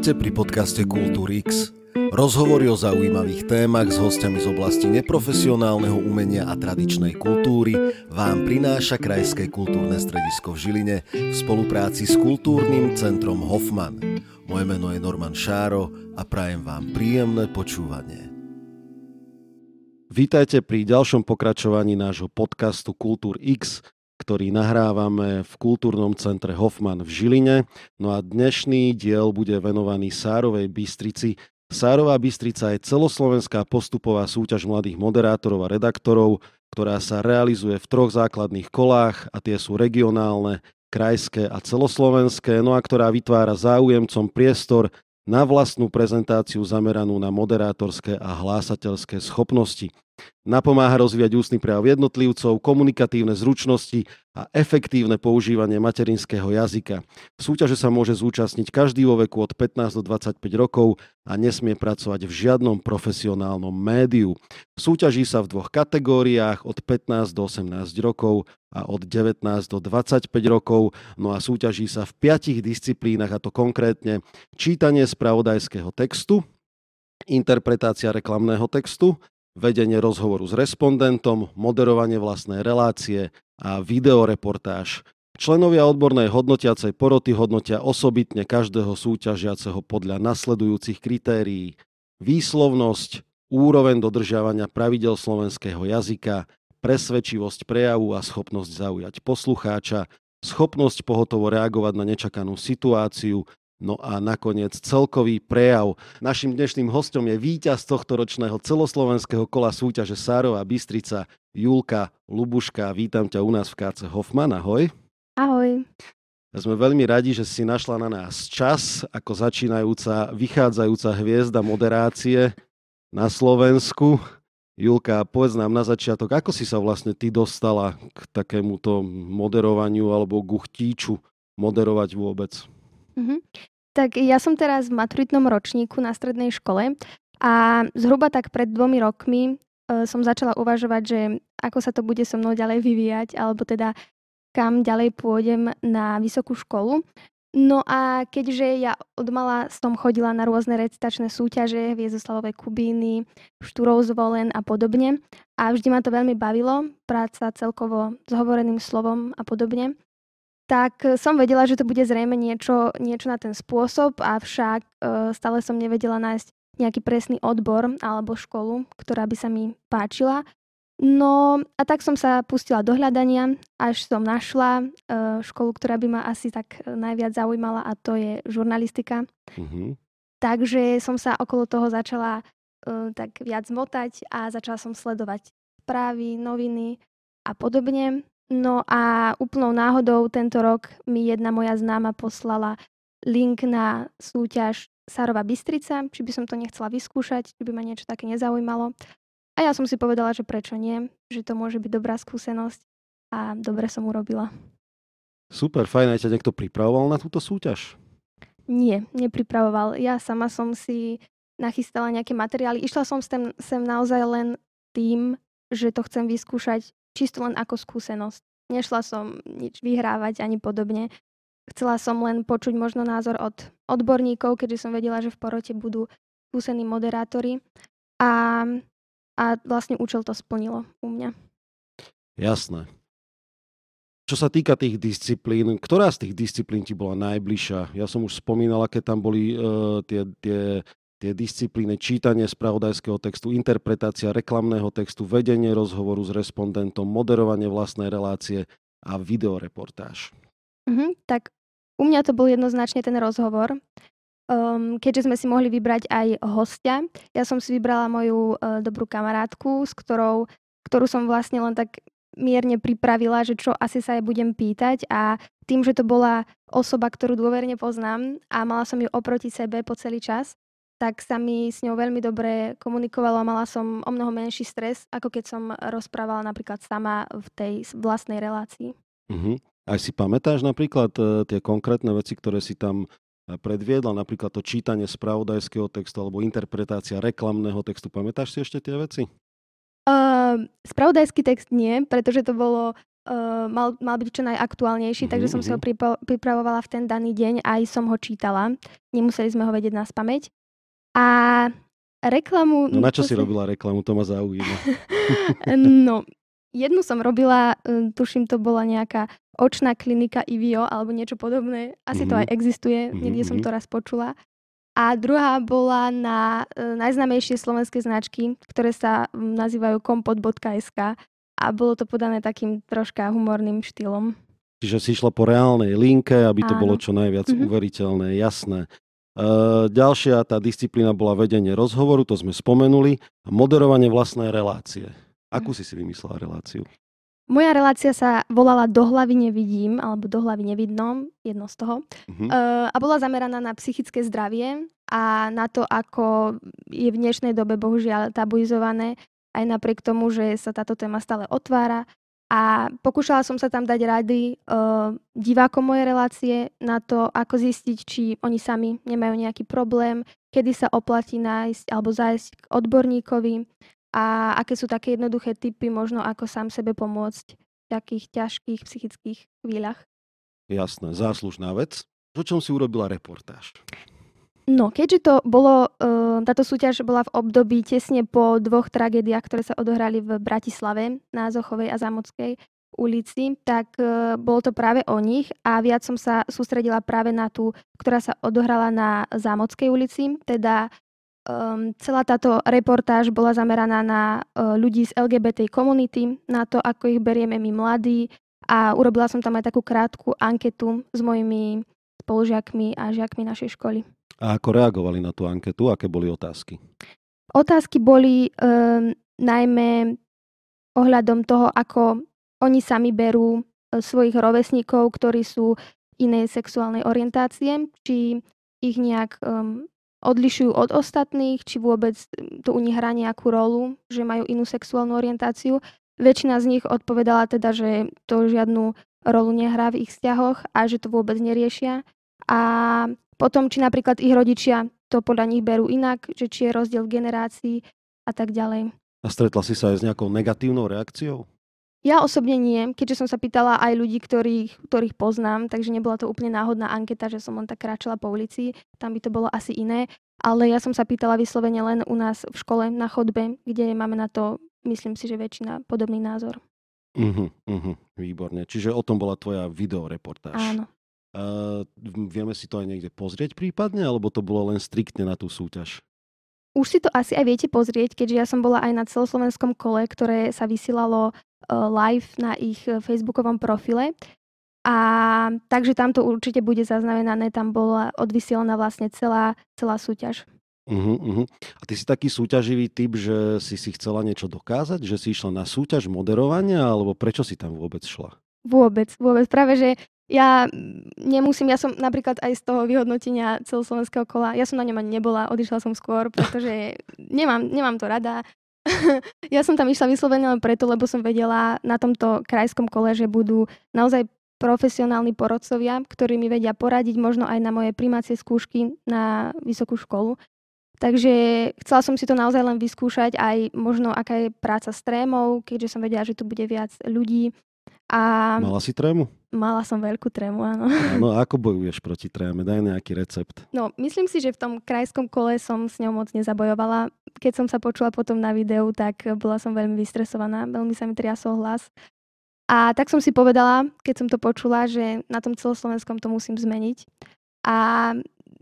Vítajte pri podcaste Kultúrix. Rozhovory o zaujímavých témach s hostiami z oblasti neprofesionálneho umenia a tradičnej kultúry vám prináša Krajské kultúrne stredisko v Žiline v spolupráci s Kultúrnym centrom Hoffman. Moje meno je Norman Šáro a prajem vám príjemné počúvanie. Vítajte pri ďalšom pokračovaní nášho podcastu Kultúr X, ktorý nahrávame v kultúrnom centre Hoffman v Žiline. No a dnešný diel bude venovaný Sárovej Bystrici. Sárová Bystrica je celoslovenská postupová súťaž mladých moderátorov a redaktorov, ktorá sa realizuje v troch základných kolách a tie sú regionálne, krajské a celoslovenské, no a ktorá vytvára záujemcom priestor na vlastnú prezentáciu zameranú na moderátorské a hlásateľské schopnosti. Napomáha rozvíjať ústny prejav jednotlivcov, komunikatívne zručnosti a efektívne používanie materinského jazyka. V súťaže sa môže zúčastniť každý vo veku od 15 do 25 rokov a nesmie pracovať v žiadnom profesionálnom médiu. Súťaží sa v dvoch kategóriách od 15 do 18 rokov a od 19 do 25 rokov, no a súťaží sa v piatich disciplínach, a to konkrétne čítanie spravodajského textu, interpretácia reklamného textu, vedenie rozhovoru s respondentom, moderovanie vlastnej relácie a videoreportáž. Členovia odbornej hodnotiacej poroty hodnotia osobitne každého súťažiaceho podľa nasledujúcich kritérií. Výslovnosť, úroveň dodržiavania pravidel slovenského jazyka, presvedčivosť prejavu a schopnosť zaujať poslucháča, schopnosť pohotovo reagovať na nečakanú situáciu, No a nakoniec celkový prejav. Našim dnešným hostom je víťaz tohto ročného celoslovenského kola súťaže Sárova Bystrica, Julka Lubuška. Vítam ťa u nás v KC Hoffman. Ahoj. Ahoj. Sme veľmi radi, že si našla na nás čas ako začínajúca, vychádzajúca hviezda moderácie na Slovensku. Julka, povedz nám na začiatok, ako si sa vlastne ty dostala k takémuto moderovaniu alebo k chtíču moderovať vôbec? Mm-hmm. Tak ja som teraz v maturitnom ročníku na strednej škole a zhruba tak pred dvomi rokmi e, som začala uvažovať, že ako sa to bude so mnou ďalej vyvíjať, alebo teda kam ďalej pôjdem na vysokú školu. No a keďže ja odmala som chodila na rôzne recitačné súťaže, Viezoslavové Kubíny, Štúrov zvolen a podobne a vždy ma to veľmi bavilo, práca celkovo s hovoreným slovom a podobne, tak e, som vedela, že to bude zrejme niečo, niečo na ten spôsob, avšak e, stále som nevedela nájsť nejaký presný odbor alebo školu, ktorá by sa mi páčila. No a tak som sa pustila do hľadania, až som našla e, školu, ktorá by ma asi tak najviac zaujímala a to je žurnalistika. Mm-hmm. Takže som sa okolo toho začala tak viac motať a začala som sledovať správy, noviny a podobne. No a úplnou náhodou tento rok mi jedna moja známa poslala link na súťaž Sárova Bystrica, či by som to nechcela vyskúšať, či by ma niečo také nezaujímalo. A ja som si povedala, že prečo nie, že to môže byť dobrá skúsenosť a dobre som urobila. Super, fajn, aj ťa niekto pripravoval na túto súťaž? Nie, nepripravoval. Ja sama som si nachystala nejaké materiály. Išla som sem, sem naozaj len tým, že to chcem vyskúšať čisto len ako skúsenosť. Nešla som nič vyhrávať ani podobne. Chcela som len počuť možno názor od odborníkov, keďže som vedela, že v porote budú skúsení moderátori. A, a vlastne účel to splnilo u mňa. Jasné. Čo sa týka tých disciplín, ktorá z tých disciplín ti bola najbližšia? Ja som už spomínala, keď tam boli uh, tie, tie tie disciplíny čítanie spravodajského textu, interpretácia reklamného textu, vedenie rozhovoru s respondentom, moderovanie vlastnej relácie a videoreportáž. Mm-hmm, tak u mňa to bol jednoznačne ten rozhovor. Um, keďže sme si mohli vybrať aj hostia, ja som si vybrala moju uh, dobrú kamarátku, s ktorou, ktorú som vlastne len tak mierne pripravila, že čo asi sa jej budem pýtať a tým, že to bola osoba, ktorú dôverne poznám a mala som ju oproti sebe po celý čas, tak sa mi s ňou veľmi dobre komunikovalo a mala som o mnoho menší stres, ako keď som rozprávala napríklad sama v tej vlastnej relácii. Uh-huh. Aj si pamätáš napríklad uh, tie konkrétne veci, ktoré si tam e, predviedla, napríklad to čítanie spravodajského textu alebo interpretácia reklamného textu. Pamätáš si ešte tie veci? Uh, spravodajský text nie, pretože to bolo uh, mal, mal byť čo najaktuálnejší, mm-hmm. takže som si ho pripo- pripravovala v ten daný deň, aj som ho čítala. Nemuseli sme ho vedieť na spameť. A reklamu... No na čo si robila reklamu, to ma zaujíma. no, jednu som robila, e, tuším, to bola nejaká očná klinika IVIO alebo niečo podobné. Asi mm-hmm. to aj existuje, mm-hmm. niekde som mhm. to raz počula. A druhá bola na uh, najznamejšie slovenské značky, ktoré sa nazývajú kompot.sk a bolo to podané takým troška humorným štýlom. Čiže si išla po reálnej linke, aby to Áno. bolo čo najviac mm-hmm. uveriteľné, jasné. Uh, ďalšia tá disciplína bola vedenie rozhovoru, to sme spomenuli, a moderovanie vlastnej relácie. Akú si si vymyslela reláciu? Moja relácia sa volala Do hlavy nevidím, alebo Do hlavy nevidnom, jedno z toho. Uh-huh. Uh, a bola zameraná na psychické zdravie a na to, ako je v dnešnej dobe bohužiaľ tabuizované, aj napriek tomu, že sa táto téma stále otvára. A pokúšala som sa tam dať rady uh, divákom mojej relácie na to, ako zistiť, či oni sami nemajú nejaký problém, kedy sa oplatí nájsť alebo zájsť k odborníkovi, a aké sú také jednoduché typy možno, ako sám sebe pomôcť v takých ťažkých psychických chvíľach. Jasné, záslužná vec. O čom si urobila reportáž? No, keďže to bolo, táto súťaž bola v období tesne po dvoch tragédiách, ktoré sa odohrali v Bratislave na Zochovej a Zámockej ulici, tak bolo to práve o nich a viac som sa sústredila práve na tú, ktorá sa odohrala na Zámockej ulici, teda Um, celá táto reportáž bola zameraná na uh, ľudí z LGBT komunity, na to, ako ich berieme my mladí a urobila som tam aj takú krátku anketu s mojimi spolužiakmi a žiakmi našej školy. A ako reagovali na tú anketu? Aké boli otázky? Otázky boli um, najmä ohľadom toho, ako oni sami berú uh, svojich rovesníkov, ktorí sú inej sexuálnej orientácie, či ich nejak um, odlišujú od ostatných, či vôbec to u nich hrá nejakú rolu, že majú inú sexuálnu orientáciu. Väčšina z nich odpovedala teda, že to žiadnu rolu nehrá v ich vzťahoch a že to vôbec neriešia. A potom, či napríklad ich rodičia to podľa nich berú inak, že či je rozdiel v generácii a tak ďalej. A stretla si sa aj s nejakou negatívnou reakciou? Ja osobne nie, keďže som sa pýtala aj ľudí, ktorých, ktorých poznám, takže nebola to úplne náhodná anketa, že som len tak kráčala po ulici, tam by to bolo asi iné, ale ja som sa pýtala vyslovene len u nás v škole na chodbe, kde máme na to, myslím si, že väčšina podobný názor. Uh-huh, uh-huh, výborne. Čiže o tom bola tvoja videoreportáž. Áno. Uh, vieme si to aj niekde pozrieť prípadne, alebo to bolo len striktne na tú súťaž? Už si to asi aj viete pozrieť, keďže ja som bola aj na celoslovenskom kole, ktoré sa vysielalo uh, live na ich uh, facebookovom profile. A takže tam to určite bude zaznamenané, tam bola odvysielaná vlastne celá, celá súťaž. Uh-huh, uh-huh. A ty si taký súťaživý typ, že si si chcela niečo dokázať? Že si išla na súťaž moderovania, alebo prečo si tam vôbec šla? Vôbec, vôbec. Práve, že ja nemusím, ja som napríklad aj z toho vyhodnotenia celoslovenského kola, ja som na ňom ani nebola, odišla som skôr, pretože nemám, nemám to rada. ja som tam išla vyslovene len preto, lebo som vedela na tomto krajskom kole, že budú naozaj profesionálni porodcovia, ktorí mi vedia poradiť možno aj na moje primácie skúšky na vysokú školu. Takže chcela som si to naozaj len vyskúšať, aj možno aká je práca s trémou, keďže som vedela, že tu bude viac ľudí. A... Mala si trému? Mala som veľkú trému, áno. No ako bojuješ proti tréme? Daj nejaký recept. No, myslím si, že v tom krajskom kole som s ňou moc nezabojovala. Keď som sa počula potom na videu, tak bola som veľmi vystresovaná. Veľmi sa mi triasol hlas. A tak som si povedala, keď som to počula, že na tom celoslovenskom to musím zmeniť. A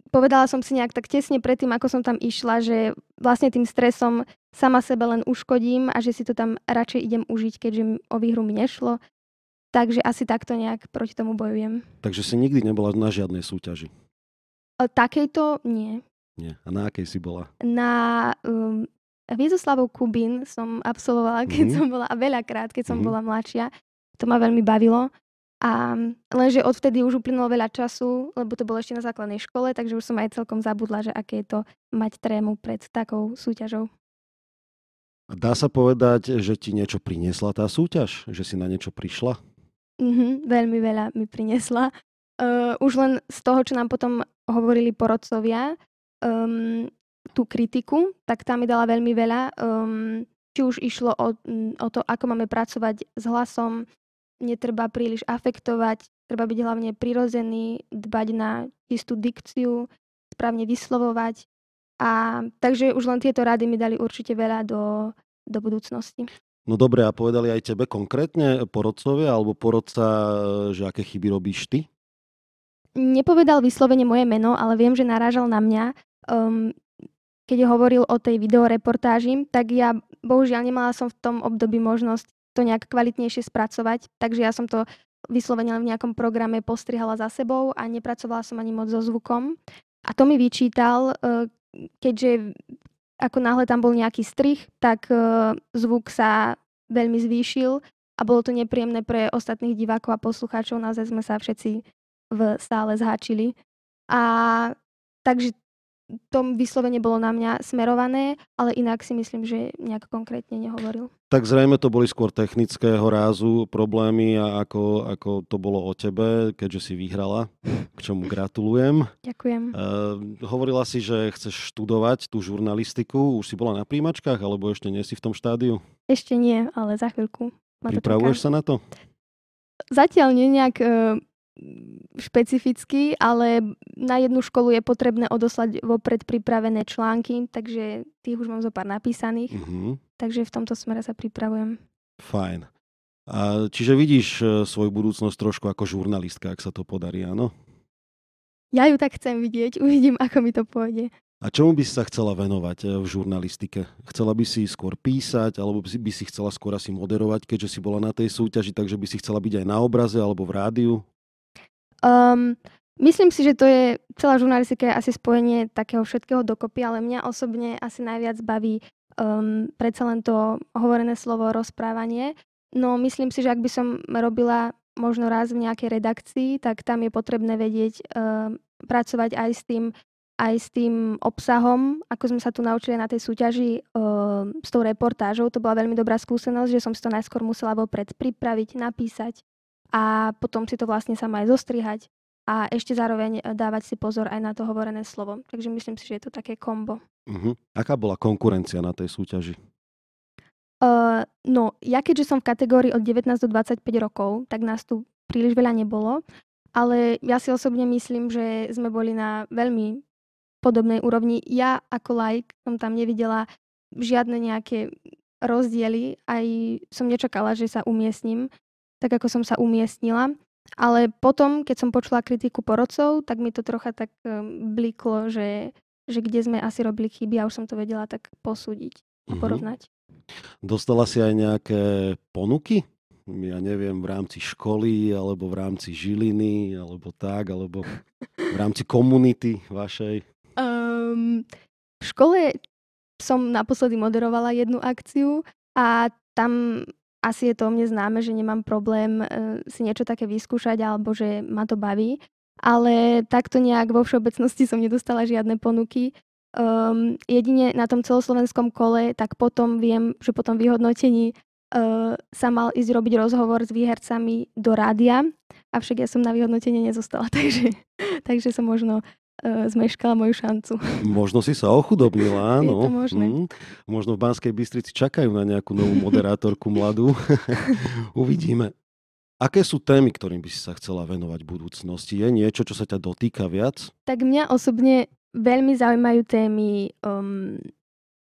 povedala som si nejak tak tesne predtým, ako som tam išla, že vlastne tým stresom sama sebe len uškodím a že si to tam radšej idem užiť, keďže o výhru mi nešlo. Takže asi takto nejak proti tomu bojujem. Takže si nikdy nebola na žiadnej súťaži? O takejto nie. Nie. A na akej si bola? Na um, Vizoslavou Kubín som absolvovala, keď mm-hmm. som bola, a veľakrát, keď som mm-hmm. bola mladšia. To ma veľmi bavilo. A lenže odvtedy už uplynulo veľa času, lebo to bolo ešte na základnej škole, takže už som aj celkom zabudla, že aké je to mať trému pred takou súťažou. Dá sa povedať, že ti niečo priniesla tá súťaž? Že si na niečo prišla? Mm-hmm, veľmi veľa mi priniesla. Uh, už len z toho, čo nám potom hovorili porodcovia, um, tú kritiku, tak tá mi dala veľmi veľa. Um, či už išlo o, o to, ako máme pracovať s hlasom, netreba príliš afektovať, treba byť hlavne prirozený, dbať na istú dikciu, správne vyslovovať. A takže už len tieto rady mi dali určite veľa do, do budúcnosti. No dobre, a povedali aj tebe konkrétne porodcovia alebo porodca, že aké chyby robíš ty? Nepovedal vyslovene moje meno, ale viem, že narážal na mňa. Um, keď hovoril o tej videoreportáži, tak ja bohužiaľ nemala som v tom období možnosť to nejak kvalitnejšie spracovať, takže ja som to vyslovene v nejakom programe postrihala za sebou a nepracovala som ani moc so zvukom. A to mi vyčítal, uh, keďže ako náhle tam bol nejaký strich, tak uh, zvuk sa veľmi zvýšil a bolo to nepríjemné pre ostatných divákov a poslucháčov. Naozaj sme sa všetci v sále zháčili. A takže to vyslovene bolo na mňa smerované, ale inak si myslím, že nejak konkrétne nehovoril. Tak zrejme to boli skôr technického rázu problémy a ako, ako to bolo o tebe, keďže si vyhrala, k čomu gratulujem. Ďakujem. Uh, hovorila si, že chceš študovať tú žurnalistiku. Už si bola na príjimačkách, alebo ešte nie si v tom štádiu? Ešte nie, ale za chvíľku. Pripravuješ sa na to? Zatiaľ nie nejak uh, špecificky, ale na jednu školu je potrebné odoslať vopred pripravené články, takže tých už mám zo pár napísaných. Mm-hmm. Takže v tomto smere sa pripravujem. Fajn. A čiže vidíš e, svoju budúcnosť trošku ako žurnalistka, ak sa to podarí, áno? Ja ju tak chcem vidieť, uvidím, ako mi to pôjde. A čomu by si sa chcela venovať e, v žurnalistike? Chcela by si skôr písať, alebo by si chcela skôr asi moderovať, keďže si bola na tej súťaži, takže by si chcela byť aj na obraze alebo v rádiu? Um, myslím si, že to je, celá žurnalistika je asi spojenie takého všetkého dokopy, ale mňa osobne asi najviac baví um, predsa len to hovorené slovo, rozprávanie. No myslím si, že ak by som robila možno raz v nejakej redakcii, tak tam je potrebné vedieť um, pracovať aj s tým, aj s tým obsahom, ako sme sa tu naučili na tej súťaži um, s tou reportážou. To bola veľmi dobrá skúsenosť, že som si to najskôr musela vopred pripraviť, napísať, a potom si to vlastne sama aj zostrihať a ešte zároveň e, dávať si pozor aj na to hovorené slovo. Takže myslím si, že je to také kombo. Uh-huh. Aká bola konkurencia na tej súťaži? Uh, no, ja keďže som v kategórii od 19 do 25 rokov, tak nás tu príliš veľa nebolo, ale ja si osobne myslím, že sme boli na veľmi podobnej úrovni. Ja ako like som tam nevidela žiadne nejaké rozdiely, aj som nečakala, že sa umiestním tak ako som sa umiestnila. Ale potom, keď som počula kritiku porodcov, tak mi to trocha tak ehm, bliklo, že, že kde sme asi robili chyby a už som to vedela tak posúdiť a mhm. porovnať. Mm-hmm. Dostala si aj nejaké ponuky? Ja neviem, v rámci školy, alebo v rámci Žiliny, alebo tak, alebo v rámci komunity vašej? Um, v škole som naposledy moderovala jednu akciu a tam asi je to o mne známe, že nemám problém e, si niečo také vyskúšať alebo že ma to baví. Ale takto nejak vo všeobecnosti som nedostala žiadne ponuky. Um, jedine na tom celoslovenskom kole, tak potom viem, že potom vyhodnotení uh, sa mal ísť robiť rozhovor s výhercami do rádia, avšak ja som na vyhodnotenie nezostala, takže, takže som možno zmeškala moju šancu. Možno si sa ochudobnila, áno. Je to možné. Mm. Možno v Banskej Bystrici čakajú na nejakú novú moderátorku mladú. Uvidíme. Aké sú témy, ktorým by si sa chcela venovať v budúcnosti? Je niečo, čo sa ťa dotýka viac? Tak mňa osobne veľmi zaujímajú témy um,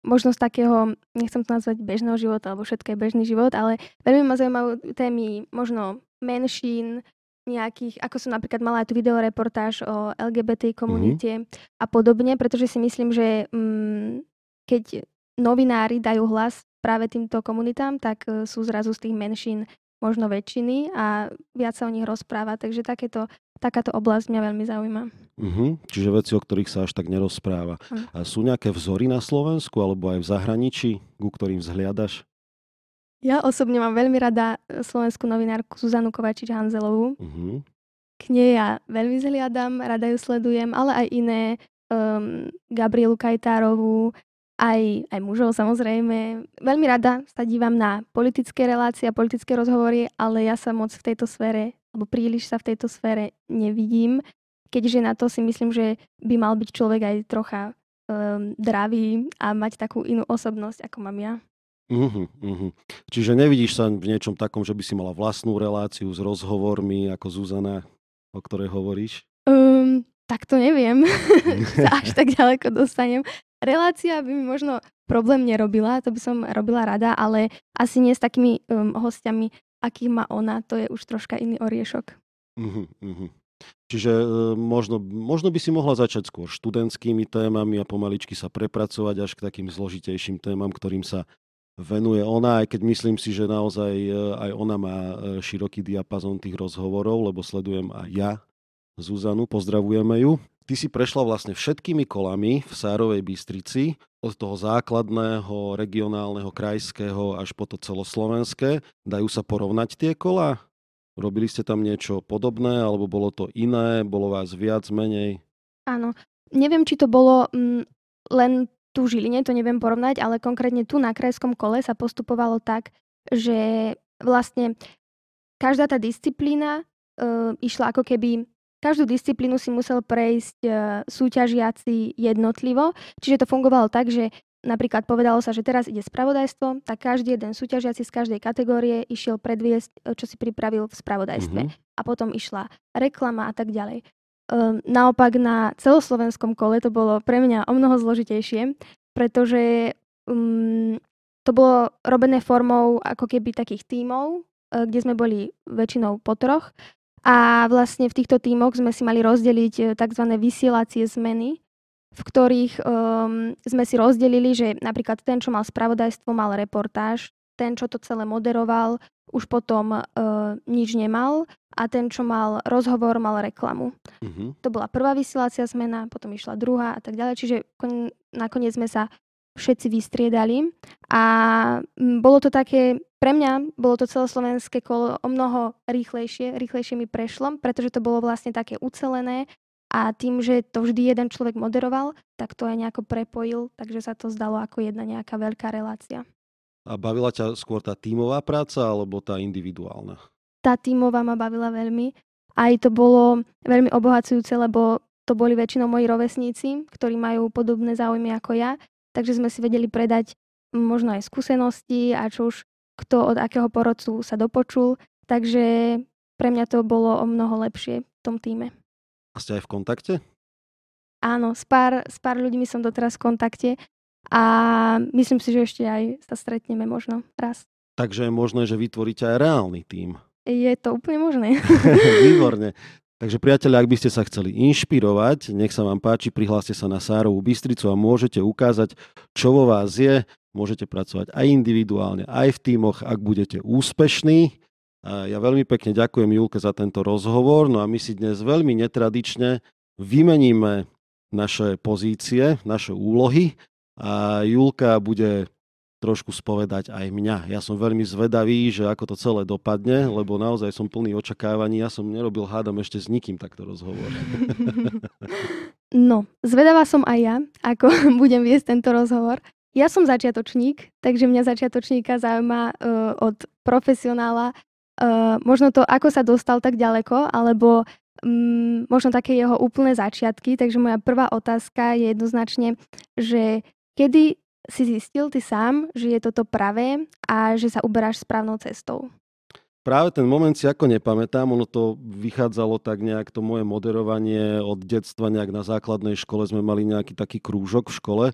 možno z takého, nechcem to nazvať bežného života, alebo všetko je bežný život, ale veľmi ma zaujímajú témy možno menšín, nejakých, ako som napríklad mala aj tú videoreportáž o LGBT mhm. komunite mm-hmm. a podobne, pretože si myslím, že mm, keď novinári dajú hlas práve týmto komunitám, tak uh, sú zrazu z tých menšín možno väčšiny a viac sa o nich rozpráva, takže takéto, takáto oblasť mňa veľmi zaujíma. Mm-hmm. Čiže veci, o ktorých sa až tak nerozpráva. Mm. A sú nejaké vzory na Slovensku alebo aj v zahraničí, ku ktorým vzhliadaš? Ja osobne mám veľmi rada e, slovenskú novinárku Zuzanu Kovačič-Hanzelovú. Uh-huh. K nej ja veľmi zhliadam, rada ju sledujem, ale aj iné, um, Gabrielu Kajtárovú, aj, aj mužov samozrejme. Veľmi rada sa dívam na politické relácie a politické rozhovory, ale ja sa moc v tejto sfére, alebo príliš sa v tejto sfére nevidím, keďže na to si myslím, že by mal byť človek aj trocha um, dravý a mať takú inú osobnosť, ako mám ja. Uh-huh, uh-huh. Čiže nevidíš sa v niečom takom, že by si mala vlastnú reláciu s rozhovormi ako Zuzana, o ktorej hovoríš? Um, tak to neviem. sa až tak ďaleko dostanem. Relácia by mi možno problém nerobila, to by som robila rada, ale asi nie s takými um, hostiami, aký má ona, to je už troška iný oriešok. Uh-huh, uh-huh. Čiže e, možno, možno by si mohla začať skôr študentskými témami a pomaličky sa prepracovať až k takým zložitejším témam, ktorým sa venuje ona, aj keď myslím si, že naozaj e, aj ona má e, široký diapazon tých rozhovorov, lebo sledujem aj ja Zuzanu, pozdravujeme ju. Ty si prešla vlastne všetkými kolami v Sárovej Bystrici, od toho základného, regionálneho, krajského až po to celoslovenské. Dajú sa porovnať tie kola? Robili ste tam niečo podobné, alebo bolo to iné? Bolo vás viac, menej? Áno. Neviem, či to bolo mm, len tu Žiline, to neviem porovnať, ale konkrétne tu na krajskom kole sa postupovalo tak, že vlastne každá tá disciplína e, išla ako keby každú disciplínu si musel prejsť e, súťažiaci jednotlivo. Čiže to fungovalo tak, že napríklad povedalo sa, že teraz ide spravodajstvo, tak každý jeden súťažiaci z každej kategórie išiel predviesť, e, čo si pripravil v spravodajstve. Mm-hmm. A potom išla reklama a tak ďalej. Um, naopak na celoslovenskom kole to bolo pre mňa o mnoho zložitejšie, pretože um, to bolo robené formou ako keby takých tímov, uh, kde sme boli väčšinou po troch. A vlastne v týchto tímoch sme si mali rozdeliť tzv. vysielacie zmeny, v ktorých um, sme si rozdelili, že napríklad ten, čo mal spravodajstvo, mal reportáž, ten, čo to celé moderoval, už potom uh, nič nemal a ten, čo mal rozhovor, mal reklamu. Uh-huh. To bola prvá vysielacia zmena, potom išla druhá a tak ďalej, čiže kon- nakoniec sme sa všetci vystriedali a bolo to také, pre mňa bolo to celoslovenské kolo o mnoho rýchlejšie, rýchlejšie mi prešlo, pretože to bolo vlastne také ucelené a tým, že to vždy jeden človek moderoval, tak to aj nejako prepojil, takže sa to zdalo ako jedna nejaká veľká relácia. A bavila ťa skôr tá tímová práca alebo tá individuálna? Tá tímová ma bavila veľmi. Aj to bolo veľmi obohacujúce, lebo to boli väčšinou moji rovesníci, ktorí majú podobné záujmy ako ja, takže sme si vedeli predať možno aj skúsenosti a čo už kto od akého porodcu sa dopočul, takže pre mňa to bolo o mnoho lepšie v tom týme. A ste aj v kontakte? Áno, s pár, s pár ľuďmi som doteraz v kontakte a myslím si, že ešte aj sa stretneme možno raz. Takže je možné, že vytvoríte aj reálny tím. Je to úplne možné. Výborne. Takže priatelia, ak by ste sa chceli inšpirovať, nech sa vám páči, prihláste sa na Sárovú Bystricu a môžete ukázať, čo vo vás je. Môžete pracovať aj individuálne, aj v tímoch, ak budete úspešní. Ja veľmi pekne ďakujem Julke za tento rozhovor. No a my si dnes veľmi netradične vymeníme naše pozície, naše úlohy a Julka bude trošku spovedať aj mňa. Ja som veľmi zvedavý, že ako to celé dopadne, lebo naozaj som plný očakávaní. Ja som nerobil, hádam, ešte s nikým takto rozhovor. No, zvedavá som aj ja, ako budem viesť tento rozhovor. Ja som začiatočník, takže mňa začiatočníka zaujíma uh, od profesionála uh, možno to, ako sa dostal tak ďaleko, alebo um, možno také jeho úplné začiatky. Takže moja prvá otázka je jednoznačne, že kedy si zistil ty sám, že je toto pravé a že sa uberáš správnou cestou? Práve ten moment si ako nepamätám, ono to vychádzalo tak nejak to moje moderovanie od detstva, nejak na základnej škole sme mali nejaký taký krúžok v škole,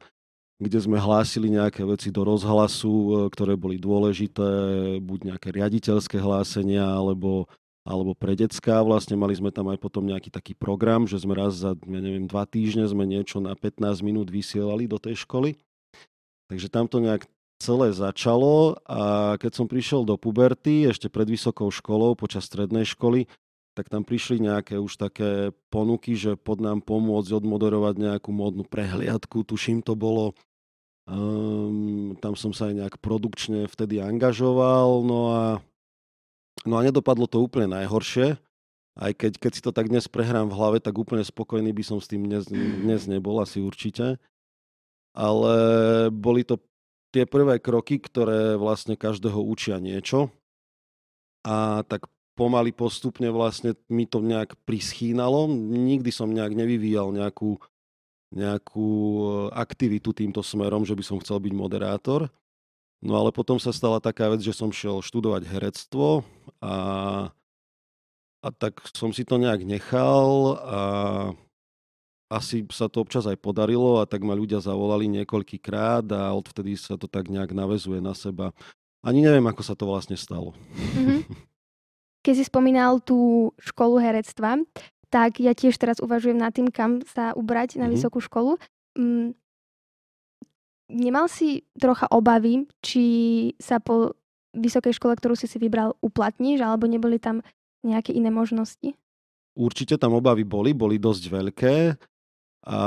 kde sme hlásili nejaké veci do rozhlasu, e, ktoré boli dôležité, buď nejaké riaditeľské hlásenia, alebo, alebo pre decka. Vlastne mali sme tam aj potom nejaký taký program, že sme raz za, ja neviem, dva týždne sme niečo na 15 minút vysielali do tej školy. Takže tam to nejak celé začalo a keď som prišiel do puberty, ešte pred vysokou školou, počas strednej školy, tak tam prišli nejaké už také ponuky, že pod nám pomôcť odmoderovať nejakú módnu prehliadku. Tuším, to bolo Um, tam som sa aj nejak produkčne vtedy angažoval, no a, no a nedopadlo to úplne najhoršie. Aj keď, keď si to tak dnes prehrám v hlave, tak úplne spokojný by som s tým dnes, dnes nebol, asi určite. Ale boli to tie prvé kroky, ktoré vlastne každého učia niečo. A tak pomaly postupne vlastne mi to nejak prischínalo. Nikdy som nejak nevyvíjal nejakú nejakú e, aktivitu týmto smerom, že by som chcel byť moderátor. No ale potom sa stala taká vec, že som šiel študovať herectvo a, a tak som si to nejak nechal a asi sa to občas aj podarilo a tak ma ľudia zavolali niekoľkýkrát a odvtedy sa to tak nejak navezuje na seba. Ani neviem, ako sa to vlastne stalo. Mm-hmm. Keď si spomínal tú školu herectva, tak ja tiež teraz uvažujem nad tým, kam sa ubrať na mm-hmm. vysokú školu. Mm, nemal si trocha obavy, či sa po vysokej škole, ktorú si si vybral, uplatníš, alebo neboli tam nejaké iné možnosti? Určite tam obavy boli, boli dosť veľké a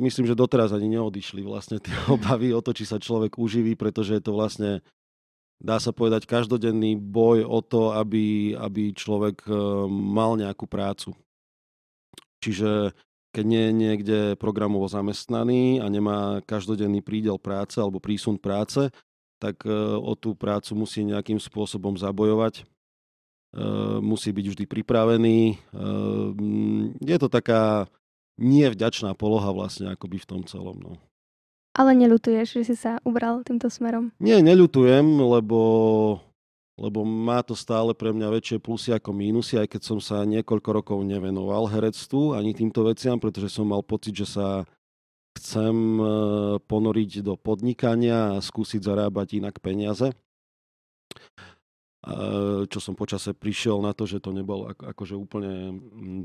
myslím, že doteraz ani neodišli vlastne tie obavy o to, či sa človek uživí, pretože je to vlastne, dá sa povedať, každodenný boj o to, aby, aby človek eh, mal nejakú prácu. Čiže keď nie je niekde programovo zamestnaný a nemá každodenný prídel práce alebo prísun práce, tak e, o tú prácu musí nejakým spôsobom zabojovať. E, musí byť vždy pripravený. E, je to taká nevďačná poloha vlastne akoby v tom celom. No. Ale neľutuješ, že si sa ubral týmto smerom? Nie, neľutujem, lebo lebo má to stále pre mňa väčšie plusy ako mínusy, aj keď som sa niekoľko rokov nevenoval herectvu ani týmto veciam, pretože som mal pocit, že sa chcem e, ponoriť do podnikania a skúsiť zarábať inak peniaze. E, čo som počase prišiel na to, že to nebol akože úplne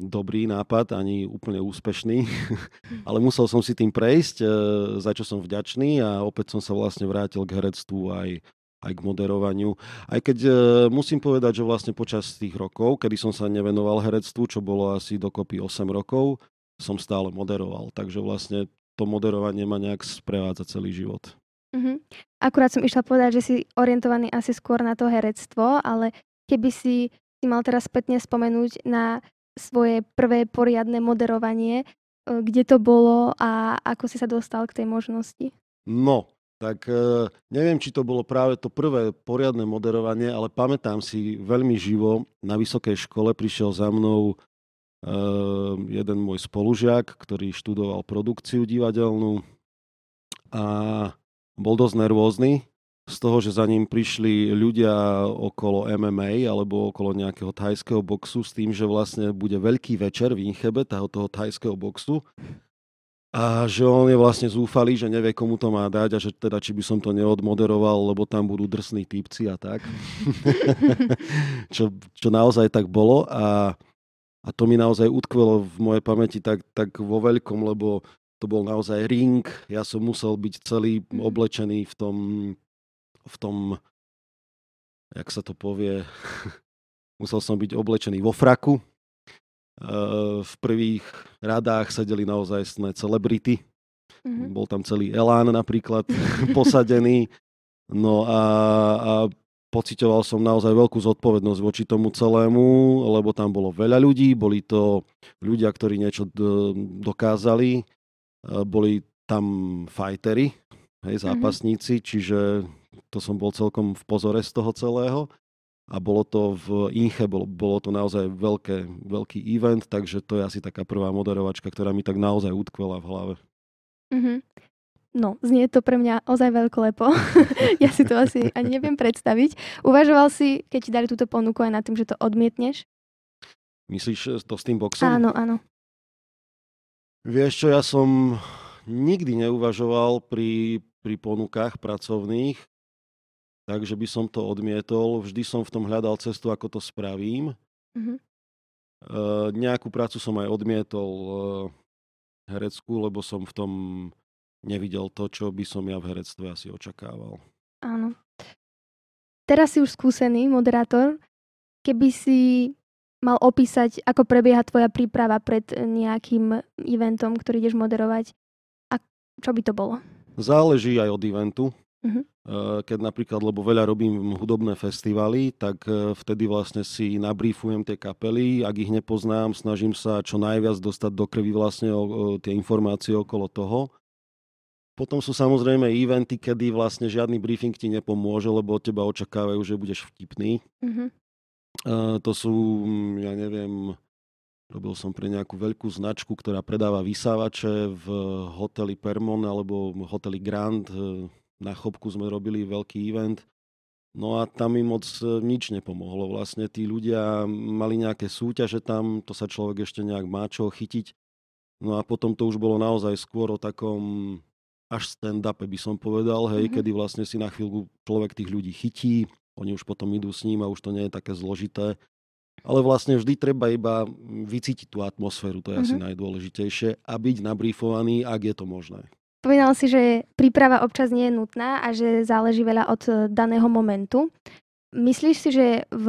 dobrý nápad, ani úplne úspešný, ale musel som si tým prejsť, e, za čo som vďačný a opäť som sa vlastne vrátil k herectvu aj aj k moderovaniu. Aj keď e, musím povedať, že vlastne počas tých rokov, kedy som sa nevenoval herectvu, čo bolo asi dokopy 8 rokov, som stále moderoval. Takže vlastne to moderovanie ma nejak sprevádza celý život. Uh-huh. Akurát som išla povedať, že si orientovaný asi skôr na to herectvo, ale keby si, si mal teraz spätne spomenúť na svoje prvé poriadne moderovanie, e, kde to bolo a ako si sa dostal k tej možnosti? No, tak e, neviem, či to bolo práve to prvé poriadne moderovanie, ale pamätám si veľmi živo, na vysokej škole prišiel za mnou jeden môj spolužiak, ktorý študoval produkciu divadelnú a bol dosť nervózny z toho, že za ním prišli ľudia okolo MMA alebo okolo nejakého thajského boxu s tým, že vlastne bude veľký večer v Inchebe, toho, toho thajského boxu a že on je vlastne zúfalý, že nevie, komu to má dať a že teda, či by som to neodmoderoval, lebo tam budú drsní typci a tak. čo, čo naozaj tak bolo a, a to mi naozaj utkvelo v mojej pamäti tak, tak vo veľkom, lebo to bol naozaj ring, ja som musel byť celý mhm. oblečený v tom, v tom, jak sa to povie, musel som byť oblečený vo fraku, v prvých radách sedeli naozaj celebrity. Mm-hmm. Bol tam celý Elán napríklad posadený. No a, a pocitoval som naozaj veľkú zodpovednosť voči tomu celému, lebo tam bolo veľa ľudí, boli to ľudia, ktorí niečo dokázali, boli tam fajtery, hej, mhm. zápasníci, mm-hmm. čiže to som bol celkom v pozore z toho celého a bolo to v Inche, bolo, bolo to naozaj veľké, veľký event, takže to je asi taká prvá moderovačka, ktorá mi tak naozaj utkvela v hlave. Mm-hmm. No, znie to pre mňa ozaj veľkolepo. ja si to asi ani neviem predstaviť. Uvažoval si, keď ti dali túto ponuku aj nad tým, že to odmietneš? Myslíš eh, to s tým boxom? Áno, áno. Vieš čo, ja som nikdy neuvažoval pri, pri ponukách pracovných, takže by som to odmietol. Vždy som v tom hľadal cestu, ako to spravím. Mm-hmm. E, nejakú prácu som aj odmietol e, herecku, lebo som v tom nevidel to, čo by som ja v herectve asi očakával. Áno. Teraz si už skúsený moderátor. Keby si mal opísať, ako prebieha tvoja príprava pred nejakým eventom, ktorý ideš moderovať, a čo by to bolo? Záleží aj od eventu. Uh-huh. Keď napríklad, lebo veľa robím hudobné festivaly, tak e, vtedy vlastne si nabrífujem tie kapely, ak ich nepoznám, snažím sa čo najviac dostať do krvi vlastne o, o tie informácie okolo toho. Potom sú samozrejme eventy, kedy vlastne žiadny briefing ti nepomôže, lebo od teba očakávajú, že budeš vtipný. Uh-huh. Uh, to sú, ja neviem, robil som pre nejakú veľkú značku, ktorá predáva vysávače v hoteli Permon alebo hoteli Grand na Chopku sme robili veľký event, no a tam im moc e, nič nepomohlo. Vlastne tí ľudia mali nejaké súťaže tam, to sa človek ešte nejak má čo chytiť. No a potom to už bolo naozaj skôr o takom až stand-upe by som povedal, hej, mm-hmm. kedy vlastne si na chvíľku človek tých ľudí chytí, oni už potom idú s ním a už to nie je také zložité. Ale vlastne vždy treba iba vycítiť tú atmosféru, to je mm-hmm. asi mhm. najdôležitejšie a byť nabrífovaný, ak je to možné. Spomínal si, že príprava občas nie je nutná a že záleží veľa od eh, daného momentu. Myslíš si, že v,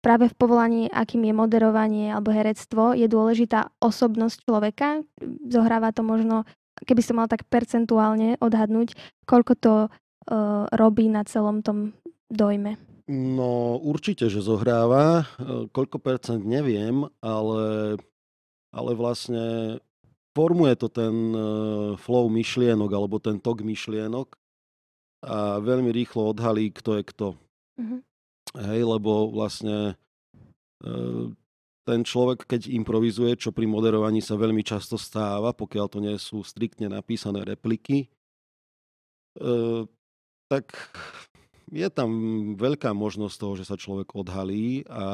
práve v povolaní, akým je moderovanie alebo herectvo, je dôležitá osobnosť človeka? Zohráva to možno, keby som mal tak percentuálne odhadnúť, koľko to uh, robí na celom tom dojme? No určite, že zohráva. E, koľko percent neviem, ale, ale vlastne formuje to ten e, flow myšlienok alebo ten tok myšlienok a veľmi rýchlo odhalí, kto je kto. Mm-hmm. Hej, lebo vlastne ten človek, keď improvizuje, čo pri moderovaní sa veľmi často stáva, pokiaľ to nie sú striktne napísané repliky, tak je tam veľká možnosť toho, že sa človek odhalí a,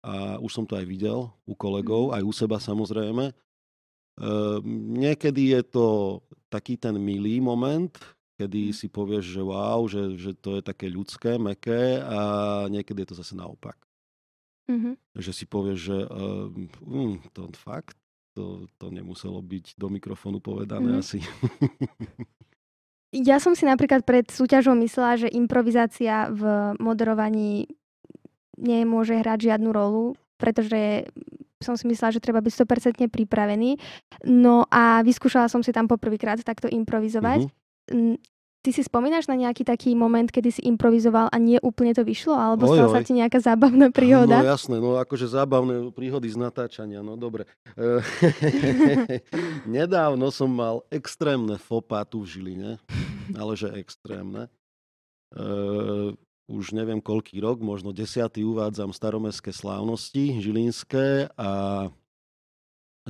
a už som to aj videl u kolegov, mhm. aj u seba samozrejme. E, niekedy je to taký ten milý moment, kedy mhm. si povieš, že wow, že, že to je také ľudské, meké a niekedy je to zase naopak. Mm-hmm. Že si povieš, že uh, mm, to fakt, to, to nemuselo byť do mikrofónu povedané mm-hmm. asi. Ja som si napríklad pred súťažou myslela, že improvizácia v moderovaní nemôže hrať žiadnu rolu, pretože som si myslela, že treba byť 100% pripravený. No a vyskúšala som si tam poprvýkrát takto improvizovať. Mm-hmm. Ty si spomínaš na nejaký taký moment, kedy si improvizoval a nie úplne to vyšlo? Alebo oj, stala oj. sa ti nejaká zábavná príhoda? No jasné, no akože zábavné príhody z natáčania, no dobre. Nedávno som mal extrémne fopa tu v Žiline, ale že extrémne. Uh, už neviem koľký rok, možno desiatý uvádzam staromestské slávnosti žilinské a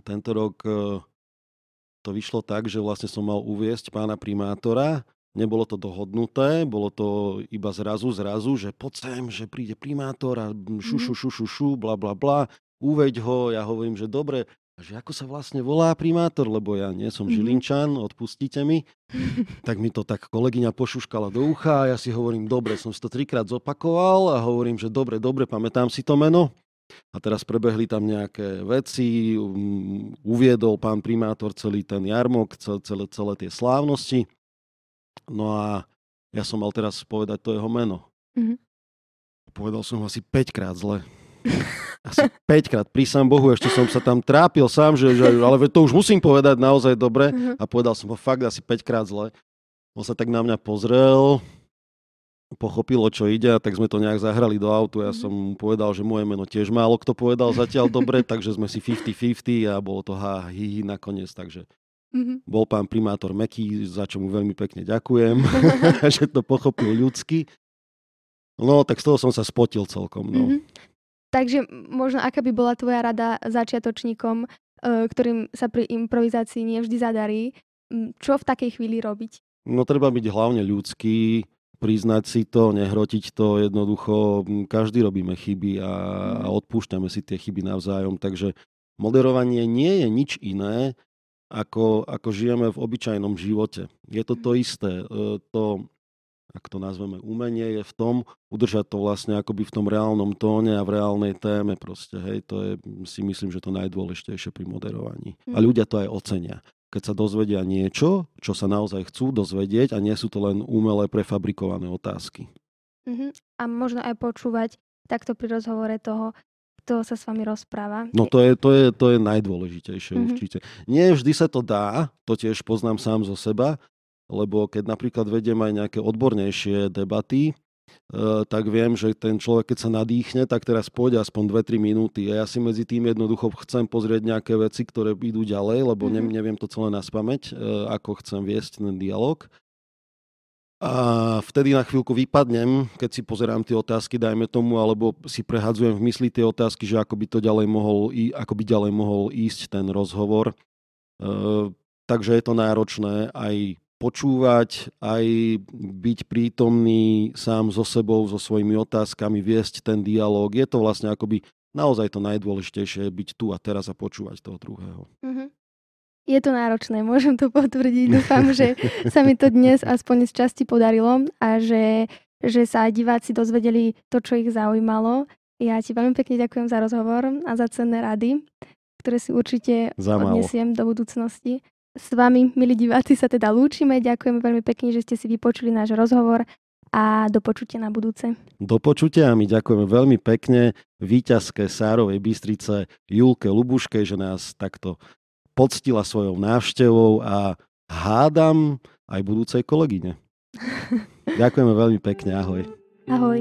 tento rok uh, to vyšlo tak, že vlastne som mal uviesť pána primátora Nebolo to dohodnuté, bolo to iba zrazu, zrazu, že poď sem, že príde primátor a šu, šu, šu, šu, šu, bla, bla, bla, uveď ho, ja hovorím, že dobre, že ako sa vlastne volá primátor, lebo ja nie som Žilinčan, odpustíte mi. Tak mi to tak kolegyňa pošuškala do ucha a ja si hovorím, dobre, som si to trikrát zopakoval a hovorím, že dobre, dobre, pamätám si to meno. A teraz prebehli tam nejaké veci, um, uviedol pán primátor celý ten jarmok, celé, celé tie slávnosti. No a ja som mal teraz povedať to jeho meno. Mm-hmm. Povedal som ho asi 5 krát zle. Asi 5 krát, pri sám Bohu, ešte som sa tam trápil sám, že, že ale to už musím povedať naozaj dobre. Mm-hmm. A povedal som ho fakt asi 5 krát zle. On sa tak na mňa pozrel, pochopilo, čo ide, tak sme to nejak zahrali do autu. Ja mm-hmm. som mu povedal, že moje meno tiež málo kto povedal zatiaľ dobre, takže sme si 50-50 a bolo to ha, hi, hi nakoniec, takže Mm-hmm. Bol pán primátor Meký, za čo mu veľmi pekne ďakujem, že to pochopil ľudsky. No, tak z toho som sa spotil celkom. No. Mm-hmm. Takže možno aká by bola tvoja rada začiatočníkom, e, ktorým sa pri improvizácii nie vždy zadarí, čo v takej chvíli robiť? No treba byť hlavne ľudský, priznať si to, nehrotiť to, jednoducho každý robíme chyby a, a mhm. odpúšťame si tie chyby navzájom, takže moderovanie nie je nič iné, ako, ako žijeme v obyčajnom živote. Je to to isté. E, to, ak to nazveme umenie, je v tom udržať to vlastne akoby v tom reálnom tóne a v reálnej téme proste. Hej, to je si myslím, že to najdôležitejšie pri moderovaní. A mhm. ľudia to aj ocenia. Keď sa dozvedia niečo, čo sa naozaj chcú dozvedieť a nie sú to len umelé prefabrikované otázky. Uh-huh. A možno aj počúvať takto pri rozhovore toho, kto sa s vami rozpráva. No to je, to je, to je najdôležitejšie mm-hmm. určite. Nie vždy sa to dá, to tiež poznám sám zo seba, lebo keď napríklad vediem aj nejaké odbornejšie debaty, Uh, tak viem, že ten človek, keď sa nadýchne, tak teraz pôjde aspoň 2-3 minúty. A ja si medzi tým jednoducho chcem pozrieť nejaké veci, ktoré idú ďalej, lebo mm-hmm. neviem to celé naspameť, uh, ako chcem viesť ten dialog. A vtedy na chvíľku vypadnem, keď si pozerám tie otázky, dajme tomu, alebo si prehadzujem v mysli tie otázky, že ako by to ďalej mohol, ako by ďalej mohol ísť ten rozhovor. E, takže je to náročné aj počúvať, aj byť prítomný sám so sebou, so svojimi otázkami, viesť ten dialog. Je to vlastne akoby naozaj to najdôležitejšie, byť tu a teraz a počúvať toho druhého. Mm-hmm. Je to náročné, môžem to potvrdiť. Dúfam, že sa mi to dnes aspoň z časti podarilo a že, že sa diváci dozvedeli to, čo ich zaujímalo. Ja ti veľmi pekne ďakujem za rozhovor a za cenné rady, ktoré si určite odnesiem do budúcnosti. S vami, milí diváci, sa teda lúčime. Ďakujeme veľmi pekne, že ste si vypočuli náš rozhovor a do počutia na budúce. Do počutia a my ďakujeme veľmi pekne víťazke Sárovej Bystrice Julke Lubuške, že nás takto poctila svojou návštevou a hádam aj budúcej kolegyne. Ďakujeme veľmi pekne. Ahoj. Ahoj.